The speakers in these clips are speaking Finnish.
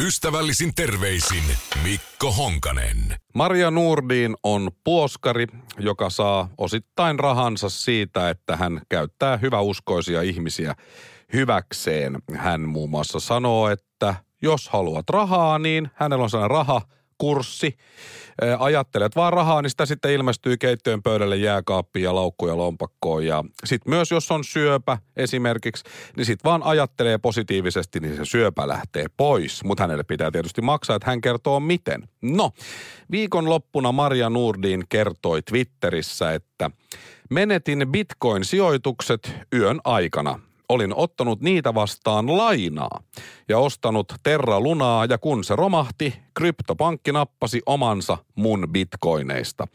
Ystävällisin terveisin Mikko Honkanen. Maria Nurdin on puoskari, joka saa osittain rahansa siitä, että hän käyttää hyväuskoisia ihmisiä hyväkseen. Hän muun muassa sanoo, että jos haluat rahaa, niin hänellä on sellainen raha – kurssi. Ajattelet vaan rahaa, niin sitä sitten ilmestyy keittiön pöydälle jääkaappiin ja laukkuja lompakkoon. Ja sitten myös jos on syöpä esimerkiksi, niin sitten vaan ajattelee positiivisesti, niin se syöpä lähtee pois. Mutta hänelle pitää tietysti maksaa, että hän kertoo miten. No, viikonloppuna Maria Nurdin kertoi Twitterissä, että menetin bitcoin-sijoitukset yön aikana olin ottanut niitä vastaan lainaa ja ostanut Terra Lunaa ja kun se romahti, kryptopankki nappasi omansa mun bitcoineista.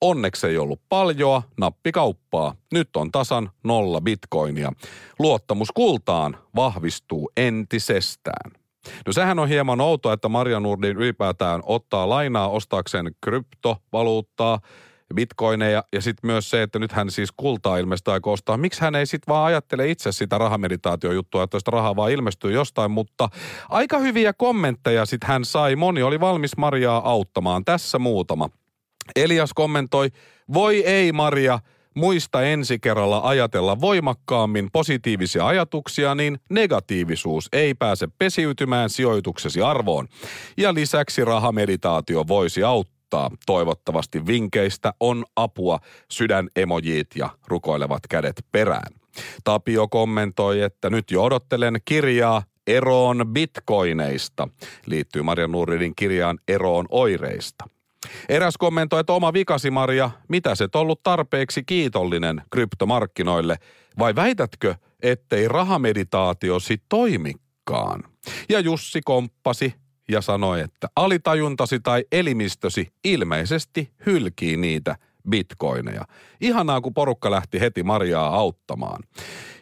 Onneksi ei ollut paljoa, nappi kauppaa. Nyt on tasan nolla bitcoinia. Luottamus kultaan vahvistuu entisestään. No sehän on hieman outoa, että Maria Nurdin ylipäätään ottaa lainaa ostaakseen kryptovaluuttaa – bitcoineja ja sitten myös se, että nyt hän siis kultaa ilmestyy aika ostaa. Miksi hän ei sitten vaan ajattele itse sitä rahameditaatiojuttua, että sitä rahaa vaan ilmestyy jostain, mutta aika hyviä kommentteja sitten hän sai. Moni oli valmis Mariaa auttamaan. Tässä muutama. Elias kommentoi, voi ei Maria, muista ensi kerralla ajatella voimakkaammin positiivisia ajatuksia, niin negatiivisuus ei pääse pesiytymään sijoituksesi arvoon. Ja lisäksi rahameditaatio voisi auttaa auttaa. Toivottavasti vinkeistä on apua sydänemojit ja rukoilevat kädet perään. Tapio kommentoi, että nyt jo odottelen kirjaa Eroon bitcoineista. Liittyy Maria Nuuridin kirjaan Eroon oireista. Eräs kommentoi, että oma vikasi Maria, mitä se ollut tarpeeksi kiitollinen kryptomarkkinoille, vai väitätkö, ettei rahameditaatiosi toimikaan? Ja Jussi komppasi, ja sanoi, että alitajuntasi tai elimistösi ilmeisesti hylkii niitä bitcoineja. Ihanaa, kun porukka lähti heti Mariaa auttamaan.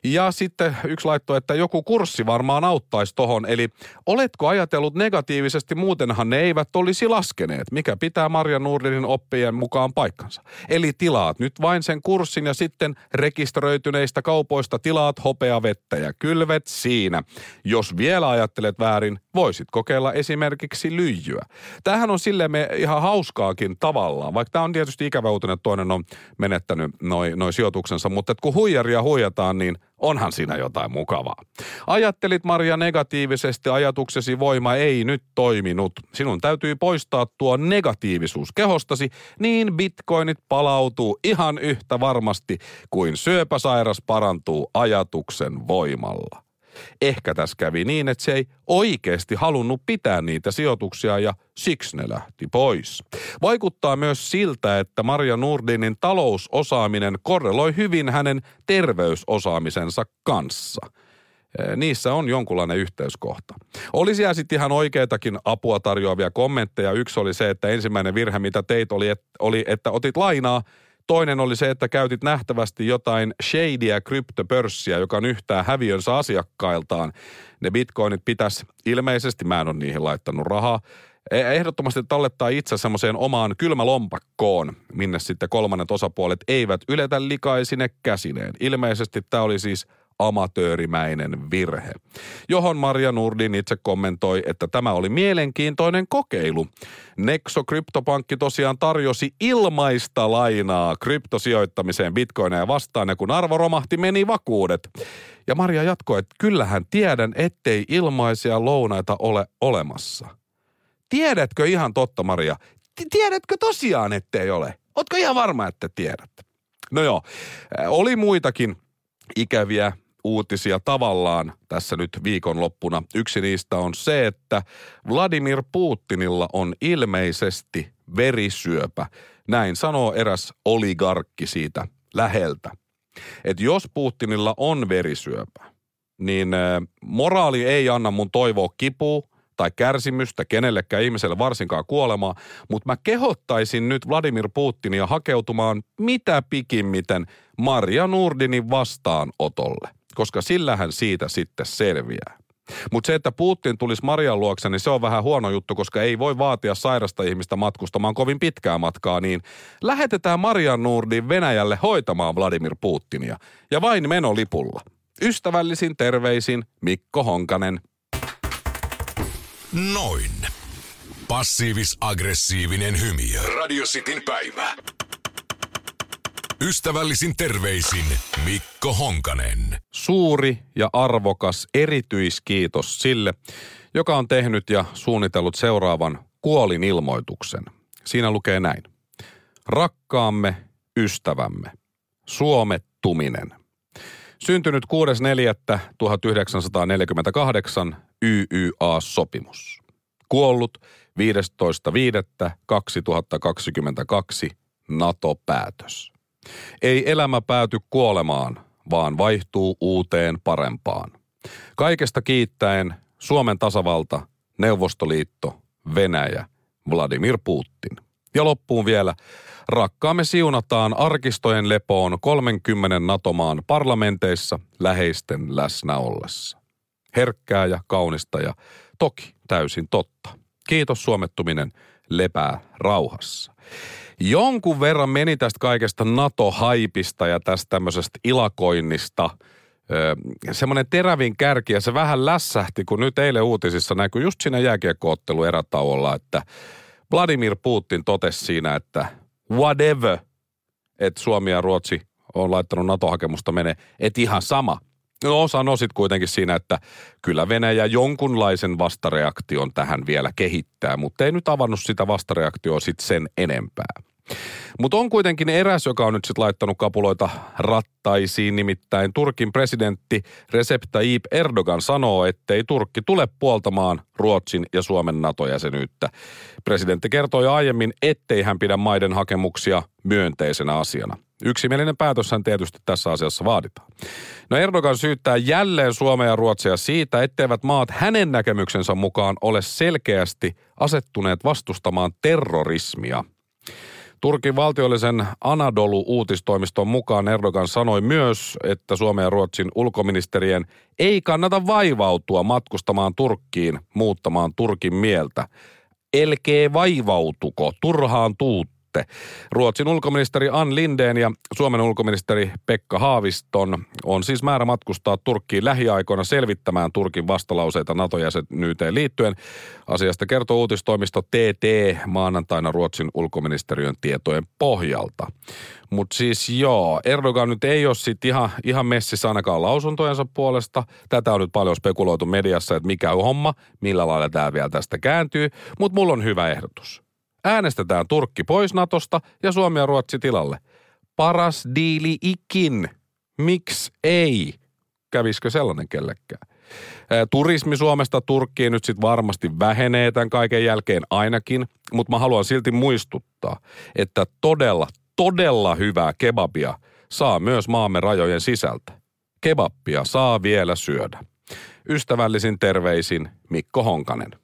Ja sitten yksi laitto, että joku kurssi varmaan auttaisi tohon. Eli oletko ajatellut negatiivisesti, muutenhan ne eivät olisi laskeneet, mikä pitää Marja Nurdinin oppien mukaan paikkansa. Eli tilaat nyt vain sen kurssin ja sitten rekisteröityneistä kaupoista tilaat hopeavettä ja kylvet siinä. Jos vielä ajattelet väärin, voisit kokeilla esimerkiksi lyijyä. Tämähän on silleen me ihan hauskaakin tavallaan, vaikka tämä on tietysti ikävä uutinen, että toinen on menettänyt noin noi sijoituksensa, mutta kun huijaria huijataan, niin onhan siinä jotain mukavaa. Ajattelit Maria negatiivisesti, ajatuksesi voima ei nyt toiminut. Sinun täytyy poistaa tuo negatiivisuus kehostasi, niin bitcoinit palautuu ihan yhtä varmasti kuin syöpäsairas parantuu ajatuksen voimalla. Ehkä tässä kävi niin, että se ei oikeasti halunnut pitää niitä sijoituksia ja siksi ne lähti pois. Vaikuttaa myös siltä, että Maria Nurdinin talousosaaminen korreloi hyvin hänen terveysosaamisensa kanssa – niissä on jonkunlainen yhteyskohta. Olisi sitten ihan oikeitakin apua tarjoavia kommentteja. Yksi oli se, että ensimmäinen virhe, mitä teit, oli, oli että otit lainaa Toinen oli se, että käytit nähtävästi jotain shadyä kryptopörssiä, joka on yhtään häviönsä asiakkailtaan. Ne bitcoinit pitäisi ilmeisesti, mä en ole niihin laittanut rahaa, e, ehdottomasti tallettaa itse semmoiseen omaan kylmälompakkoon, minne sitten kolmannet osapuolet eivät yletä likaisine käsineen. Ilmeisesti tämä oli siis amatöörimäinen virhe. Johon Maria Nurdin itse kommentoi, että tämä oli mielenkiintoinen kokeilu. Nexo Kryptopankki tosiaan tarjosi ilmaista lainaa kryptosijoittamiseen bitcoineja vastaan ja kun arvo romahti, meni vakuudet. Ja Maria jatkoi, että kyllähän tiedän, ettei ilmaisia lounaita ole olemassa. Tiedätkö ihan totta, Maria? Tiedätkö tosiaan, ettei ole? Ootko ihan varma, että tiedät? No joo, oli muitakin ikäviä uutisia tavallaan tässä nyt viikonloppuna. Yksi niistä on se, että Vladimir Putinilla on ilmeisesti verisyöpä. Näin sanoo eräs oligarkki siitä läheltä. Että jos Putinilla on verisyöpä, niin moraali ei anna mun toivoa kipua, tai kärsimystä kenellekään ihmiselle, varsinkaan kuolemaa, mutta mä kehottaisin nyt Vladimir Putinia hakeutumaan mitä pikimmiten Maria Nurdinin vastaanotolle, koska sillähän siitä sitten selviää. Mutta se, että Putin tulisi Marian luokse, niin se on vähän huono juttu, koska ei voi vaatia sairasta ihmistä matkustamaan kovin pitkää matkaa, niin lähetetään Marian Nurdin Venäjälle hoitamaan Vladimir Putinia. Ja vain menolipulla. Ystävällisin terveisin Mikko Honkanen. Noin. Passiivis-aggressiivinen hymy. Radio Cityn päivä. Ystävällisin terveisin Mikko Honkanen. Suuri ja arvokas erityiskiitos sille, joka on tehnyt ja suunnitellut seuraavan kuolinilmoituksen. Siinä lukee näin. Rakkaamme ystävämme. Suomettuminen. Syntynyt 6.4.1948 YYA-sopimus. Kuollut 15.5.2022 NATO-päätös. Ei elämä pääty kuolemaan, vaan vaihtuu uuteen parempaan. Kaikesta kiittäen Suomen tasavalta, Neuvostoliitto, Venäjä, Vladimir Putin. Ja loppuun vielä, rakkaamme siunataan arkistojen lepoon 30 NATO-maan parlamenteissa läheisten läsnä ollessa. Herkkää ja kaunista ja toki täysin totta. Kiitos suomettuminen lepää rauhassa jonkun verran meni tästä kaikesta NATO-haipista ja tästä tämmöisestä ilakoinnista semmoinen terävin kärki ja se vähän lässähti, kun nyt eilen uutisissa näkyy just siinä jääkiekkoottelu erätauolla, että Vladimir Putin totesi siinä, että whatever, että Suomi ja Ruotsi on laittanut NATO-hakemusta menee, että ihan sama. No sitten kuitenkin siinä, että kyllä Venäjä jonkunlaisen vastareaktion tähän vielä kehittää, mutta ei nyt avannut sitä vastareaktioa sitten sen enempää. Mutta on kuitenkin eräs, joka on nyt sitten laittanut kapuloita rattaisiin, nimittäin Turkin presidentti Recep Tayyip Erdogan sanoo, ettei Turkki tule puoltamaan Ruotsin ja Suomen NATO-jäsenyyttä. Presidentti kertoi aiemmin, ettei hän pidä maiden hakemuksia myönteisenä asiana. Yksimielinen päätöshän tietysti tässä asiassa vaaditaan. No Erdogan syyttää jälleen Suomea ja Ruotsia siitä, etteivät maat hänen näkemyksensä mukaan ole selkeästi asettuneet vastustamaan terrorismia – Turkin valtiollisen Anadolu-uutistoimiston mukaan Erdogan sanoi myös, että Suomen ja Ruotsin ulkoministerien ei kannata vaivautua matkustamaan Turkkiin muuttamaan Turkin mieltä. Elkee vaivautuko, turhaan tuut sitten. Ruotsin ulkoministeri Ann Lindeen ja Suomen ulkoministeri Pekka Haaviston on siis määrä matkustaa Turkkiin lähiaikoina selvittämään Turkin vastalauseita NATO-jäsenyyteen liittyen. Asiasta kertoo uutistoimisto TT maanantaina Ruotsin ulkoministeriön tietojen pohjalta. Mutta siis joo, Erdogan nyt ei ole sitten ihan, ihan messissä ainakaan lausuntojensa puolesta. Tätä on nyt paljon spekuloitu mediassa, että mikä on homma, millä lailla tämä vielä tästä kääntyy. Mutta mulla on hyvä ehdotus. Äänestetään Turkki pois Natosta ja Suomi ja Ruotsi tilalle. Paras diili ikin. Miksi ei? Kävisikö sellainen kellekään? Turismi Suomesta Turkkiin nyt sitten varmasti vähenee tämän kaiken jälkeen ainakin, mutta mä haluan silti muistuttaa, että todella, todella hyvää kebabia saa myös maamme rajojen sisältä. Kebappia saa vielä syödä. Ystävällisin terveisin Mikko Honkanen.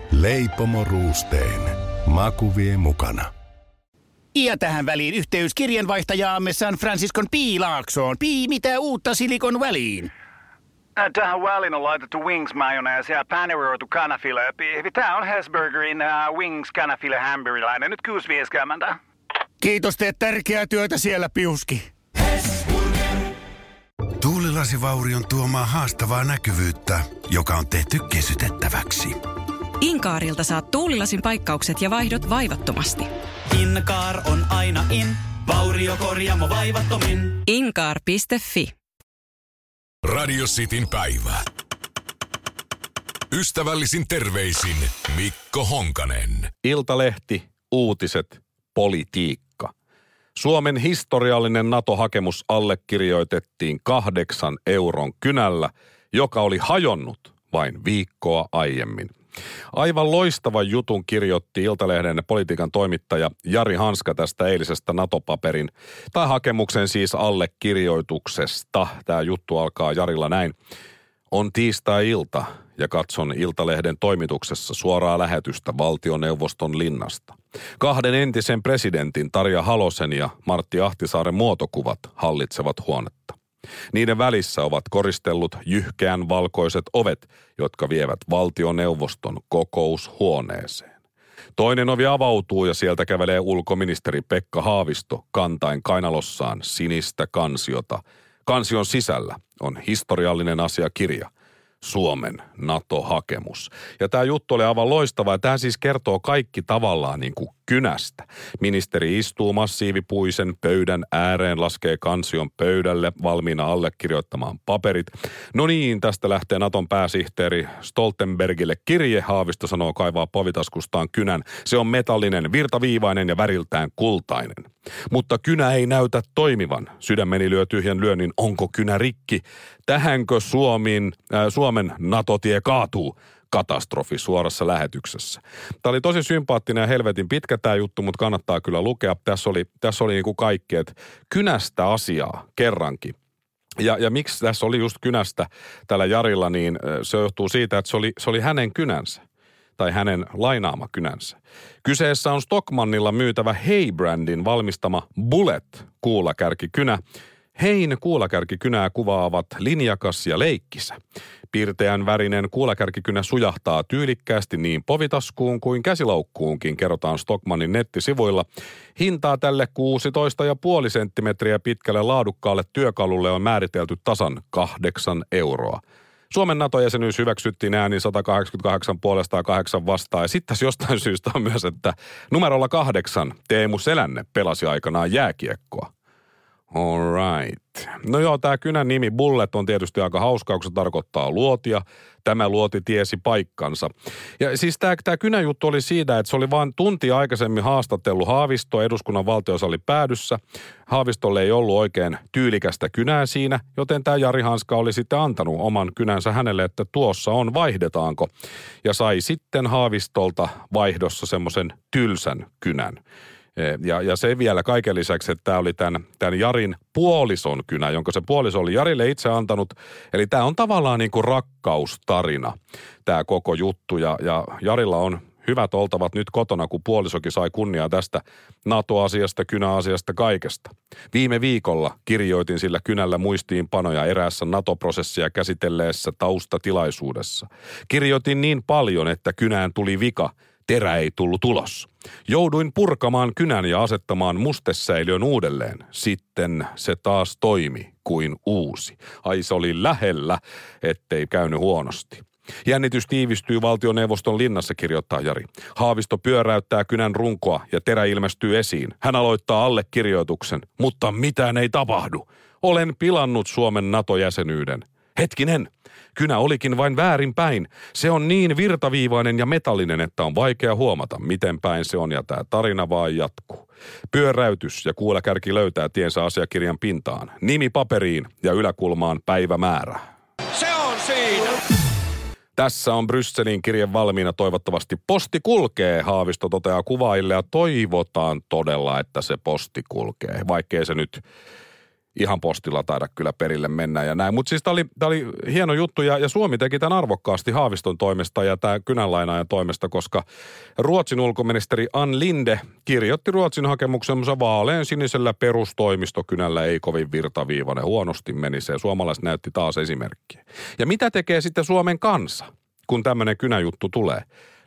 Leipomo Ruusteen. Maku vie mukana. Ja tähän väliin yhteys kirjanvaihtajaamme San Franciscon Piilaaksoon. Pii, mitä uutta Silikon väliin? Äh, tähän väliin on laitettu wings mayonnaise ja paneroitu kanafila. Tämä on Hesburgerin uh, wings kanafila hamburilainen. Nyt 6.50. Kiitos, teet tärkeää työtä siellä, Piuski. Tuulilasivaurion tuomaa haastavaa näkyvyyttä, joka on tehty kesytettäväksi. Inkaarilta saat tuulilasin paikkaukset ja vaihdot vaivattomasti. Inkaar on aina in, vauriokorjaamo vaivattomin. Inkaar.fi Radio Cityn päivä. Ystävällisin terveisin Mikko Honkanen. Iltalehti, uutiset, politiikka. Suomen historiallinen NATO-hakemus allekirjoitettiin kahdeksan euron kynällä, joka oli hajonnut vain viikkoa aiemmin. Aivan loistavan jutun kirjoitti Iltalehden politiikan toimittaja Jari Hanska tästä eilisestä NATO-paperin, tai hakemuksen siis allekirjoituksesta. Tämä juttu alkaa Jarilla näin. On tiistai-ilta ja katson Iltalehden toimituksessa suoraa lähetystä valtioneuvoston linnasta. Kahden entisen presidentin Tarja Halosen ja Martti Ahtisaaren muotokuvat hallitsevat huonetta. Niiden välissä ovat koristellut jyhkeän valkoiset ovet, jotka vievät valtioneuvoston kokoushuoneeseen. Toinen ovi avautuu ja sieltä kävelee ulkoministeri Pekka Haavisto kantain kainalossaan sinistä kansiota. Kansion sisällä on historiallinen asiakirja – Suomen NATO-hakemus. Ja tämä juttu oli aivan loistava. Tämä siis kertoo kaikki tavallaan niin kuin kynästä. Ministeri istuu massiivipuisen pöydän ääreen, laskee kansion pöydälle valmiina allekirjoittamaan paperit. No niin, tästä lähtee Naton pääsihteeri Stoltenbergille kirje. Haavisto sanoo kaivaa povitaskustaan kynän. Se on metallinen, virtaviivainen ja väriltään kultainen. Mutta kynä ei näytä toimivan. Sydämeni lyö tyhjän lyönnin, onko kynä rikki? Tähänkö Suomin, äh, Suomen NATO-tie kaatuu? Katastrofi suorassa lähetyksessä. Tämä oli tosi sympaattinen ja helvetin pitkä tämä juttu, mutta kannattaa kyllä lukea. Tässä oli, tässä oli niin kuin kaikki, että kynästä asiaa kerrankin. Ja, ja miksi tässä oli just kynästä tällä Jarilla, niin se johtuu siitä, että se oli, se oli hänen kynänsä tai hänen lainaama kynänsä. Kyseessä on Stockmannilla myytävä Hey-brändin valmistama Bullet kuulakärkikynä. Hein kuulakärkikynää kuvaavat linjakas ja leikkisä. Piirteän värinen kuulakärkikynä sujahtaa tyylikkäästi niin povitaskuun kuin käsiloukkuunkin, kerrotaan Stockmannin nettisivuilla. Hintaa tälle 16,5 senttimetriä pitkälle laadukkaalle työkalulle on määritelty tasan 8 euroa. Suomen NATO-jäsenyys hyväksyttiin äänin 188 puolesta ja 8 vastaan. Ja sitten jostain syystä on myös, että numerolla kahdeksan Teemu Selänne pelasi aikanaan jääkiekkoa. All right. No joo, tämä kynän nimi Bullet on tietysti aika hauska, kun se tarkoittaa luotia. Tämä luoti tiesi paikkansa. Ja siis tämä, tämä kynän juttu oli siitä, että se oli vain tunti aikaisemmin haastatellut Haavisto eduskunnan valtiosali päädyssä. Haavistolle ei ollut oikein tyylikästä kynää siinä, joten tämä Jari Hanska oli sitten antanut oman kynänsä hänelle, että tuossa on, vaihdetaanko. Ja sai sitten Haavistolta vaihdossa semmoisen tylsän kynän. Ja, ja se vielä kaiken lisäksi, että tämä oli tämän, tämän Jarin puolison kynä, jonka se puoliso oli Jarille itse antanut. Eli tämä on tavallaan niin kuin rakkaustarina, tämä koko juttu. Ja, ja Jarilla on hyvät oltavat nyt kotona, kun puolisokin sai kunniaa tästä NATO-asiasta, kynäasiasta, kaikesta. Viime viikolla kirjoitin sillä kynällä muistiinpanoja eräässä NATO-prosessia käsitelleessä taustatilaisuudessa. Kirjoitin niin paljon, että kynään tuli vika – terä ei tullut ulos. Jouduin purkamaan kynän ja asettamaan mustesäiliön uudelleen. Sitten se taas toimi kuin uusi. Ai se oli lähellä, ettei käynyt huonosti. Jännitys tiivistyy valtioneuvoston linnassa, kirjoittaa Jari. Haavisto pyöräyttää kynän runkoa ja terä ilmestyy esiin. Hän aloittaa allekirjoituksen, mutta mitään ei tapahdu. Olen pilannut Suomen NATO-jäsenyyden. Hetkinen, Kynä olikin vain väärinpäin. Se on niin virtaviivainen ja metallinen, että on vaikea huomata, miten päin se on ja tämä tarina vaan jatkuu. Pyöräytys ja kuulakärki löytää tiensä asiakirjan pintaan. Nimi paperiin ja yläkulmaan päivämäärä. Se on siinä! Tässä on Brysselin kirje valmiina. Toivottavasti posti kulkee, Haavisto toteaa kuvaille ja toivotaan todella, että se posti kulkee. Vaikkei se nyt ihan postilla taida kyllä perille mennä ja näin. Mutta siis tämä oli, oli hieno juttu ja, ja Suomi teki tämän arvokkaasti Haaviston toimesta ja tämä kynänlainaajan toimesta, koska Ruotsin ulkoministeri Ann Linde kirjoitti Ruotsin hakemuksen vaalean sinisellä perustoimistokynällä ei kovin virtaviivainen. Huonosti meni se. Suomalaiset näytti taas esimerkkiä. Ja mitä tekee sitten Suomen kansa, kun tämmöinen kynäjuttu tulee?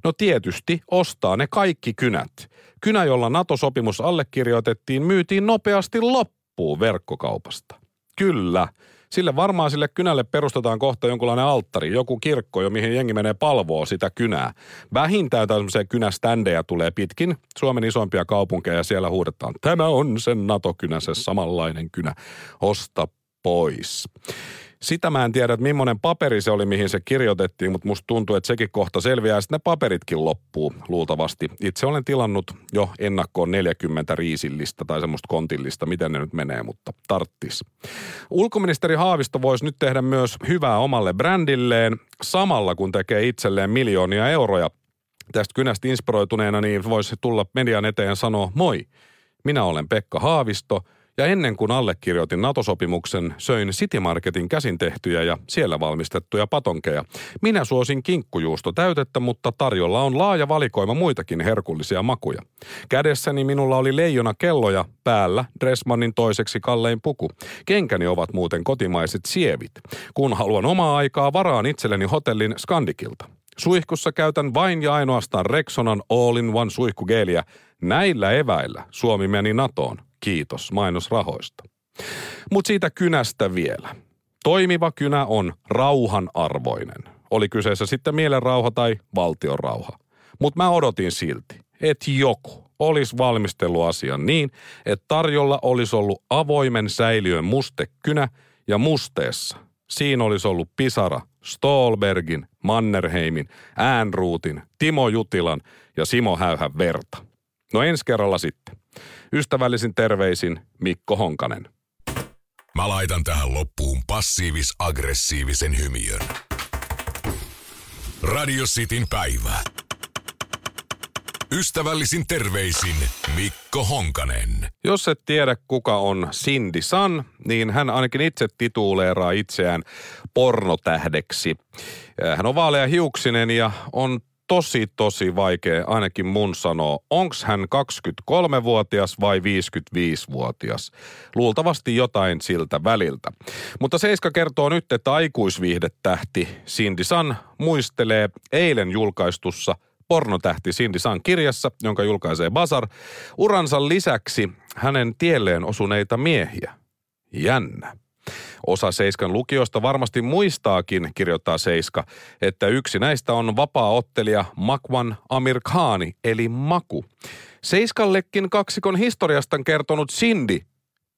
No tietysti ostaa ne kaikki kynät. Kynä, jolla NATO-sopimus allekirjoitettiin, myytiin nopeasti loppuun loppuu verkkokaupasta. Kyllä. Sille varmaan sille kynälle perustetaan kohta jonkunlainen alttari, joku kirkko, jo mihin jengi menee palvoo sitä kynää. Vähintään tämmöisiä kynäständejä tulee pitkin Suomen isompia kaupunkeja ja siellä huudetaan, tämä on sen NATO-kynä, se samanlainen kynä, osta pois. Sitä mä en tiedä, että millainen paperi se oli, mihin se kirjoitettiin, mutta musta tuntuu, että sekin kohta selviää. Sitten ne paperitkin loppuu luultavasti. Itse olen tilannut jo ennakkoon 40 riisillistä tai semmoista kontillista, miten ne nyt menee, mutta tarttis. Ulkoministeri Haavisto voisi nyt tehdä myös hyvää omalle brändilleen samalla kun tekee itselleen miljoonia euroja. Tästä kynästä inspiroituneena niin voisi tulla median eteen sanoa, moi, minä olen Pekka Haavisto – ja ennen kuin allekirjoitin NATO-sopimuksen, söin City Marketin käsin tehtyjä ja siellä valmistettuja patonkeja. Minä suosin kinkkujuusto täytettä, mutta tarjolla on laaja valikoima muitakin herkullisia makuja. Kädessäni minulla oli leijona kelloja, päällä Dressmannin toiseksi kallein puku. Kenkäni ovat muuten kotimaiset sievit. Kun haluan omaa aikaa, varaan itselleni hotellin Skandikilta. Suihkussa käytän vain ja ainoastaan Rexonan All-in-One suihkugeeliä. Näillä eväillä Suomi meni NATOon. Kiitos mainosrahoista. Mutta siitä kynästä vielä. Toimiva kynä on rauhan arvoinen. Oli kyseessä sitten mielenrauha tai valtion rauha. Mutta mä odotin silti, että joku olisi valmistellut asian niin, että tarjolla olisi ollut avoimen säiliön mustekynä ja musteessa. Siinä olisi ollut pisara Stolbergin, Mannerheimin, Äänruutin, Timo Jutilan ja Simo Häyhän verta. No ensi kerralla sitten. Ystävällisin terveisin Mikko Honkanen. Mä laitan tähän loppuun passiivis-aggressiivisen hymiön. Radio Cityn päivä. Ystävällisin terveisin Mikko Honkanen. Jos et tiedä kuka on Cindy San, niin hän ainakin itse tituuleeraa itseään pornotähdeksi. Hän on vaalea hiuksinen ja on tosi, tosi vaikea ainakin mun sanoa, onko hän 23-vuotias vai 55-vuotias. Luultavasti jotain siltä väliltä. Mutta Seiska kertoo nyt, että aikuisviihdetähti Cindy San muistelee eilen julkaistussa pornotähti Cindy San kirjassa, jonka julkaisee Basar, uransa lisäksi hänen tielleen osuneita miehiä. Jännä. Osa Seiskan lukiosta varmasti muistaakin, kirjoittaa Seiska, että yksi näistä on vapaa-ottelija Makwan Amir Khani, eli Maku. Seiskallekin kaksikon historiasta kertonut Cindy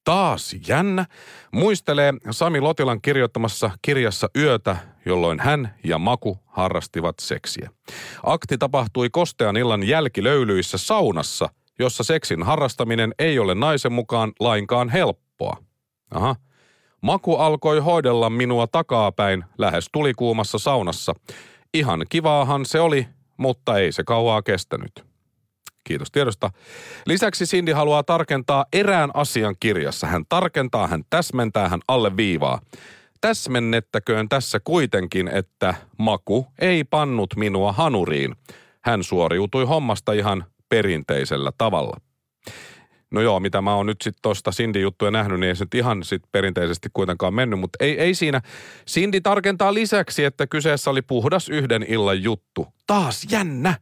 taas jännä, muistelee Sami Lotilan kirjoittamassa kirjassa Yötä, jolloin hän ja Maku harrastivat seksiä. Akti tapahtui kostean illan jälkilöylyissä saunassa, jossa seksin harrastaminen ei ole naisen mukaan lainkaan helppoa. Aha, Maku alkoi hoidella minua takapäin lähes tulikuumassa saunassa. Ihan kivaahan se oli, mutta ei se kauaa kestänyt. Kiitos tiedosta. Lisäksi Cindy haluaa tarkentaa erään asian kirjassa. Hän tarkentaa, hän täsmentää, hän alleviivaa. Täsmennettäköön tässä kuitenkin, että Maku ei pannut minua hanuriin. Hän suoriutui hommasta ihan perinteisellä tavalla. No joo, mitä mä oon nyt sitten tuosta Cindy-juttuja nähnyt, niin ei se nyt ihan sit perinteisesti kuitenkaan mennyt, mutta ei, ei siinä. Cindy tarkentaa lisäksi, että kyseessä oli puhdas yhden illan juttu. Taas jännä!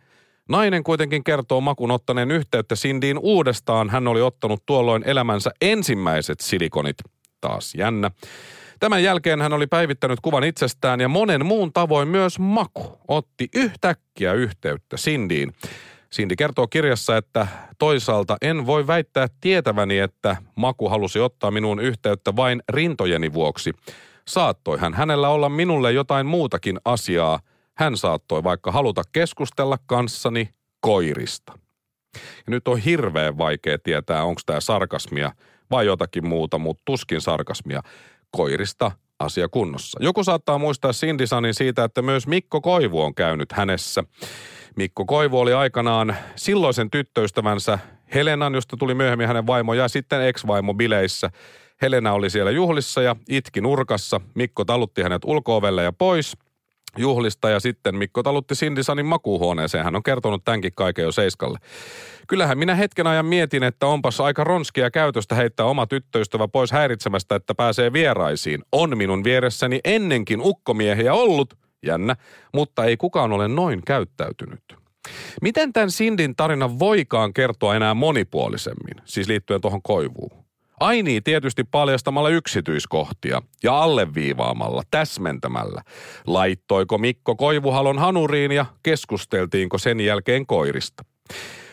Nainen kuitenkin kertoo Makun ottaneen yhteyttä Cindyin uudestaan. Hän oli ottanut tuolloin elämänsä ensimmäiset silikonit. Taas jännä. Tämän jälkeen hän oli päivittänyt kuvan itsestään ja monen muun tavoin myös Maku otti yhtäkkiä yhteyttä Cindyin. Cindy kertoo kirjassa, että toisaalta en voi väittää tietäväni, että Maku halusi ottaa minuun yhteyttä vain rintojeni vuoksi. Saattoihan hänellä olla minulle jotain muutakin asiaa. Hän saattoi vaikka haluta keskustella kanssani koirista. Ja nyt on hirveän vaikea tietää, onko tämä sarkasmia vai jotakin muuta, mutta tuskin sarkasmia. Koirista asia kunnossa. Joku saattaa muistaa Sindisanin siitä, että myös Mikko Koivu on käynyt hänessä. Mikko Koivu oli aikanaan silloisen tyttöystävänsä Helenan, josta tuli myöhemmin hänen vaimo ja sitten ex-vaimo bileissä. Helena oli siellä juhlissa ja itki nurkassa. Mikko talutti hänet ulkoovelle ja pois juhlista ja sitten Mikko talutti Sindisanin makuuhuoneeseen. Hän on kertonut tämänkin kaiken jo Seiskalle. Kyllähän minä hetken ajan mietin, että onpas aika ronskia käytöstä heittää oma tyttöystävä pois häiritsemästä, että pääsee vieraisiin. On minun vieressäni ennenkin ukkomiehiä ollut, jännä, mutta ei kukaan ole noin käyttäytynyt. Miten tämän Sindin tarina voikaan kertoa enää monipuolisemmin, siis liittyen tuohon koivuun? Ai niin, tietysti paljastamalla yksityiskohtia ja alleviivaamalla, täsmentämällä. Laittoiko Mikko Koivuhalon hanuriin ja keskusteltiinko sen jälkeen koirista?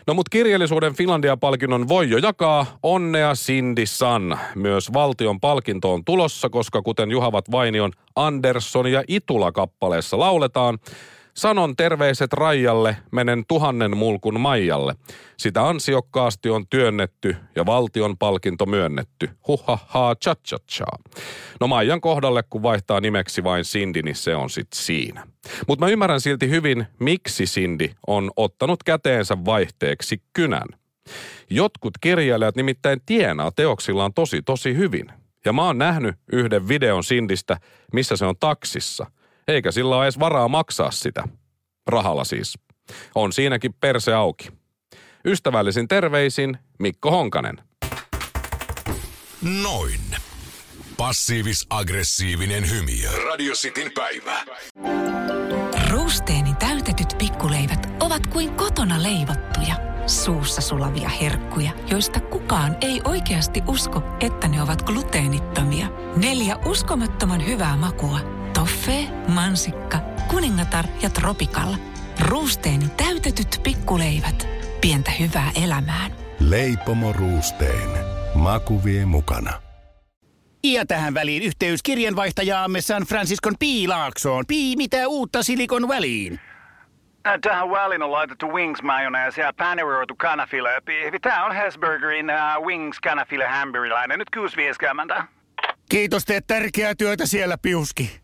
No mut kirjallisuuden Finlandia-palkinnon voi jo jakaa. Onnea Cindy San. Myös valtion palkinto on tulossa, koska kuten Juhavat Vainion Andersson ja Itula kappaleessa lauletaan, Sanon terveiset Raijalle, menen tuhannen mulkun Maijalle. Sitä ansiokkaasti on työnnetty ja valtion palkinto myönnetty. Huhaha cha cha cha. No Maijan kohdalle, kun vaihtaa nimeksi vain Cindy, niin se on sit siinä. Mutta mä ymmärrän silti hyvin, miksi Cindy on ottanut käteensä vaihteeksi kynän. Jotkut kirjailijat nimittäin tienaa teoksillaan tosi tosi hyvin. Ja mä oon nähnyt yhden videon Sindistä, missä se on taksissa – eikä sillä ole edes varaa maksaa sitä. Rahalla siis. On siinäkin perse auki. Ystävällisin terveisin Mikko Honkanen. Noin. Passiivis-aggressiivinen hymy. Radio Cityn päivä. Ruusteeni täytetyt pikkuleivät ovat kuin kotona leivottuja, suussa sulavia herkkuja, joista kukaan ei oikeasti usko, että ne ovat gluteenittomia. Neljä uskomattoman hyvää makua – Toffee, mansikka, kuningatar ja tropikalla. Ruusteeni täytetyt pikkuleivät. Pientä hyvää elämään. Leipomo Ruusteen. Maku vie mukana. Ja tähän väliin yhteys kirjanvaihtajaamme San Franciscon Piilaaksoon. Pii, mitä uutta Silikon väliin? Äh, Tähän väliin on laitettu wings mayonnaise ja paneroitu kanafila. Tämä on Hesburgerin uh, wings kanafila hamburilainen. Nyt 6.50. Kiitos, teet tärkeää työtä siellä, Piuski.